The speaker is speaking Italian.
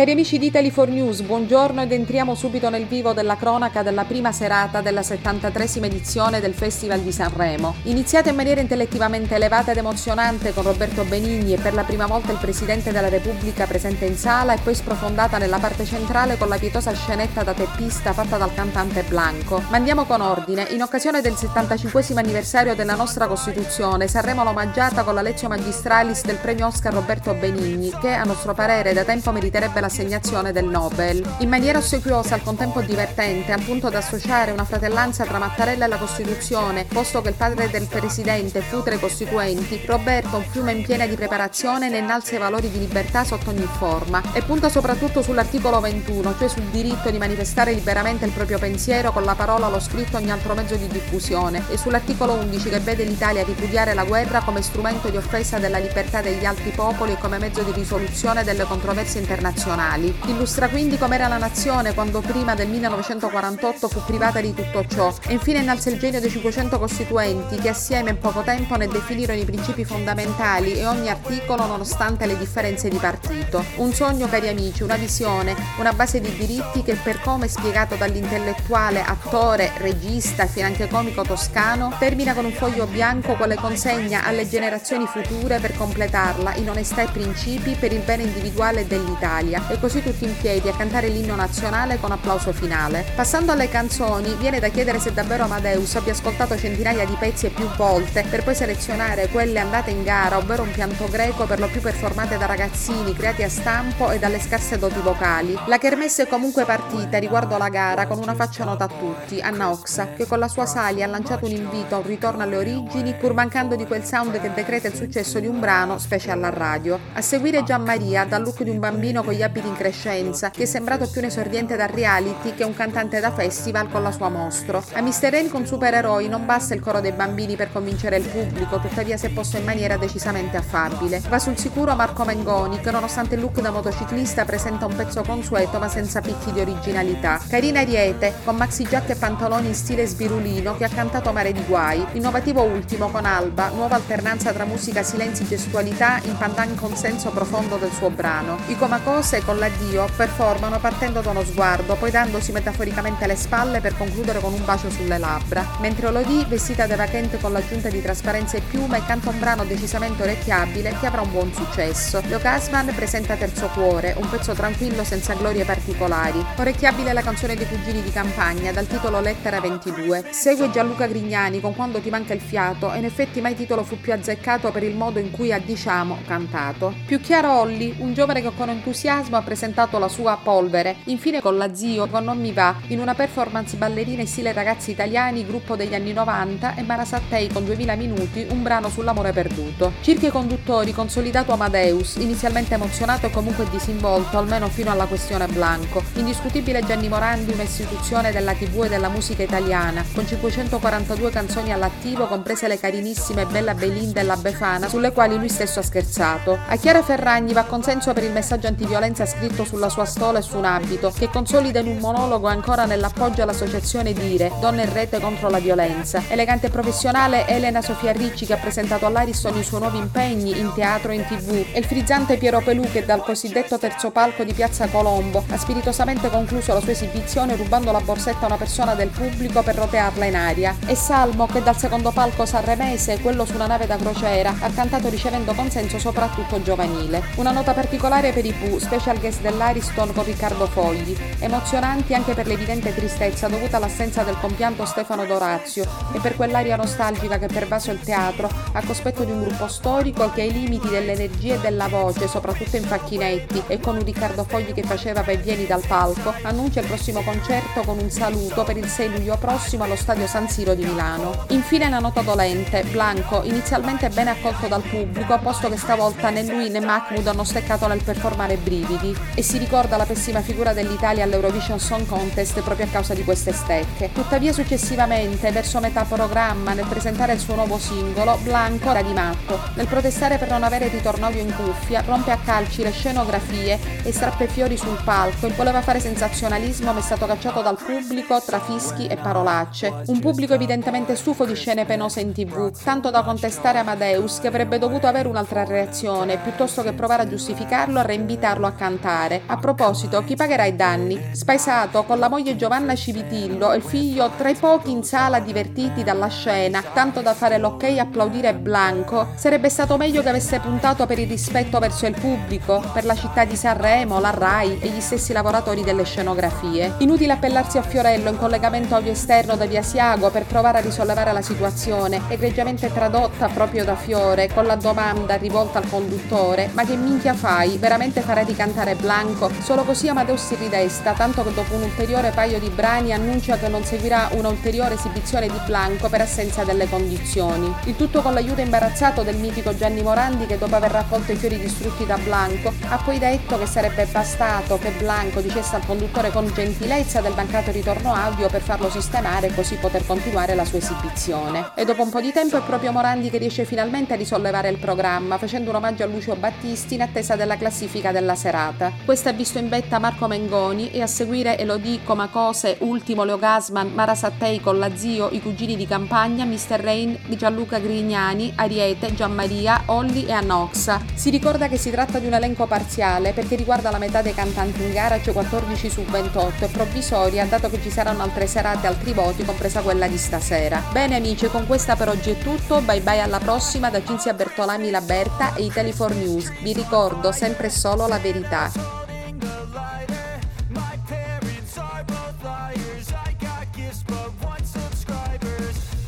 Cari amici di Italy4 News, buongiorno ed entriamo subito nel vivo della cronaca della prima serata della 73esima edizione del Festival di Sanremo. Iniziata in maniera intellettivamente elevata ed emozionante con Roberto Benigni e per la prima volta il Presidente della Repubblica presente in sala e poi sprofondata nella parte centrale con la pietosa scenetta da teppista fatta dal cantante Blanco. Ma andiamo con ordine. In occasione del 75 anniversario della nostra Costituzione, Sanremo l'ha omaggiata con la Lezio Magistralis del premio Oscar Roberto Benigni, che a nostro parere da tempo meriterebbe la l'assegnazione del Nobel. In maniera ossequiosa, al contempo divertente, al punto da associare una fratellanza tra Mattarella e la Costituzione, posto che il padre del presidente fu tra i costituenti, Roberto, un fiume in piena di preparazione, ne innalza i valori di libertà sotto ogni forma. E punta soprattutto sull'articolo 21, cioè sul diritto di manifestare liberamente il proprio pensiero con la parola, lo scritto ogni altro mezzo di diffusione, e sull'articolo 11 che vede l'Italia ripudiare la guerra come strumento di offesa della libertà degli altri popoli e come mezzo di risoluzione delle controversie internazionali nazionali. Illustra quindi com'era la nazione quando prima del 1948 fu privata di tutto ciò e infine innalza il genio dei 500 costituenti che assieme in poco tempo ne definirono i principi fondamentali e ogni articolo nonostante le differenze di partito. Un sogno cari amici, una visione, una base di diritti che per come spiegato dall'intellettuale, attore, regista e finanche comico toscano termina con un foglio bianco quale consegna alle generazioni future per completarla in onestà e principi per il bene individuale dell'Italia e così tutti in piedi a cantare l'inno nazionale con applauso finale. Passando alle canzoni, viene da chiedere se davvero Amadeus abbia ascoltato centinaia di pezzi e più volte per poi selezionare quelle andate in gara, ovvero un pianto greco per lo più performate da ragazzini creati a stampo e dalle scarse doti vocali. La kermesse è comunque partita riguardo la gara con una faccia nota a tutti, Anna Oxa, che con la sua Sali ha lanciato un invito a un ritorno alle origini pur mancando di quel sound che decreta il successo di un brano, specie alla radio. A seguire Gian Maria, dal look di un bambino con gli abiti in crescenza, che è sembrato più un esordiente da reality che un cantante da festival con la sua mostro. A Mr. Rain con supereroi non basta il coro dei bambini per convincere il pubblico, tuttavia se posto in maniera decisamente affabile. Va sul sicuro Marco Mengoni, che nonostante il look da motociclista presenta un pezzo consueto ma senza picchi di originalità. Carina Ariete, con maxi giacche e pantaloni in stile sbirulino, che ha cantato Mare di Guai. Innovativo ultimo con Alba, nuova alternanza tra musica, silenzi e gestualità in pandan consenso profondo del suo brano. I Comacose con l'addio performano partendo da uno sguardo, poi dandosi metaforicamente le spalle per concludere con un bacio sulle labbra, mentre Olodì, vestita da vacante con l'aggiunta di trasparenza e piuma, canta un brano decisamente orecchiabile che avrà un buon successo. Leo Kasman presenta Terzo Cuore, un pezzo tranquillo senza glorie particolari. Orecchiabile la canzone dei cugini di campagna, dal titolo Lettera 22. Segue Gianluca Grignani con Quando ti manca il fiato, e in effetti mai titolo fu più azzeccato per il modo in cui ha, diciamo, cantato. Più chiaro Olli, un giovane che con entusiasmo ha presentato la sua Polvere, infine con la Zio con Non mi va, in una performance ballerina in stile ragazzi italiani, gruppo degli anni 90 e Mara Sattei con 2000 minuti, un brano sull'amore perduto. Circa i conduttori, consolidato Amadeus, inizialmente emozionato e comunque disinvolto, almeno fino alla questione Blanco. Indiscutibile Gianni Morandi, un'istituzione della tv e della musica italiana, con 542 canzoni all'attivo, comprese le carinissime Bella Belinda e La Befana, sulle quali lui stesso ha scherzato. A Chiara Ferragni va consenso per il messaggio antiviolenza scritto sulla sua stola e su un abito, che consolida in un monologo ancora nell'appoggio all'associazione Dire, Donne in rete contro la violenza. Elegante e professionale Elena Sofia Ricci che ha presentato all'Ariston i suoi nuovi impegni in teatro e in tv e il frizzante Piero Pelù che dal cosiddetto terzo palco di Piazza Colombo ha spiritosamente concluso la sua esibizione rubando la borsetta a una persona del pubblico per rotearla in aria. E Salmo che dal secondo palco sanremese, quello su una nave da crociera, ha cantato ricevendo consenso soprattutto giovanile. Una nota particolare per i Pooh, special guest dell'Ariston con Riccardo Fogli, emozionanti anche per l'evidente tristezza dovuta all'assenza del compianto Stefano Dorazio e per quell'aria nostalgica che pervaso il teatro a cospetto di un gruppo storico che ai limiti dell'energia e della voce, soprattutto in facchinetti e con un Riccardo Fogli che faceva vai vieni dal palco, annuncia il prossimo concerto con un saluto per il 6 luglio prossimo allo stadio San Siro di Milano. Infine la nota dolente, Blanco, inizialmente ben accolto dal pubblico, posto che stavolta né lui né Mahmoud hanno steccato nel performare brividi e si ricorda la pessima figura dell'Italia all'Eurovision Song Contest proprio a causa di queste stecche. Tuttavia successivamente, verso metà programma, nel presentare il suo nuovo singolo, Blanco era di matto. Nel protestare per non avere ritornovio in cuffia, rompe a calci le scenografie e strappa fiori sul palco e voleva fare sensazionalismo ma è stato cacciato dal pubblico tra fischi e parolacce. Un pubblico evidentemente stufo di scene penose in tv, tanto da contestare Amadeus che avrebbe dovuto avere un'altra reazione, piuttosto che provare a giustificarlo e reinvitarlo a cantare cantare. A proposito, chi pagherà i danni? Spaesato con la moglie Giovanna Civitillo e il figlio tra i pochi in sala divertiti dalla scena, tanto da fare l'ok applaudire Blanco, sarebbe stato meglio che avesse puntato per il rispetto verso il pubblico, per la città di Sanremo, la RAI e gli stessi lavoratori delle scenografie. Inutile appellarsi a Fiorello in collegamento audio esterno da Via Siago per provare a risollevare la situazione, egregiamente tradotta proprio da Fiore, con la domanda rivolta al conduttore: Ma che minchia fai? Veramente farei di cantare Blanco? Solo così Amadeus si ridesta, tanto che dopo un ulteriore paio di brani annuncia che non seguirà una ulteriore esibizione di Blanco per assenza delle condizioni. Il tutto con l'aiuto imbarazzato del mitico Gianni Morandi che dopo aver raccolto i fiori distrutti da Blanco ha poi detto che sarebbe bastato che Blanco dicesse al conduttore con gentilezza del mancato ritorno audio per farlo sistemare e così poter continuare la sua esibizione. E dopo un po' di tempo è proprio Morandi che riesce finalmente a risollevare il programma facendo un omaggio a Lucio Battisti in attesa della classifica della serata. Questo ha visto in vetta Marco Mengoni e a seguire Elodie Comacose, Ultimo Leo Gasman, Mara Sattei con la zio, i cugini di campagna, Mr. Rain, Gianluca Grignani, Ariete, Gianmaria, Olli e Anoxa. Si ricorda che si tratta di un elenco parziale perché riguarda la metà dei cantanti in gara, cioè 14 su 28 e provvisoria dato che ci saranno altre serate altri voti, compresa quella di stasera. Bene amici, con questa per oggi è tutto, bye bye alla prossima da Cinzia Bertolami La Berta e Italy 4 News. Vi ricordo sempre solo la verità. that.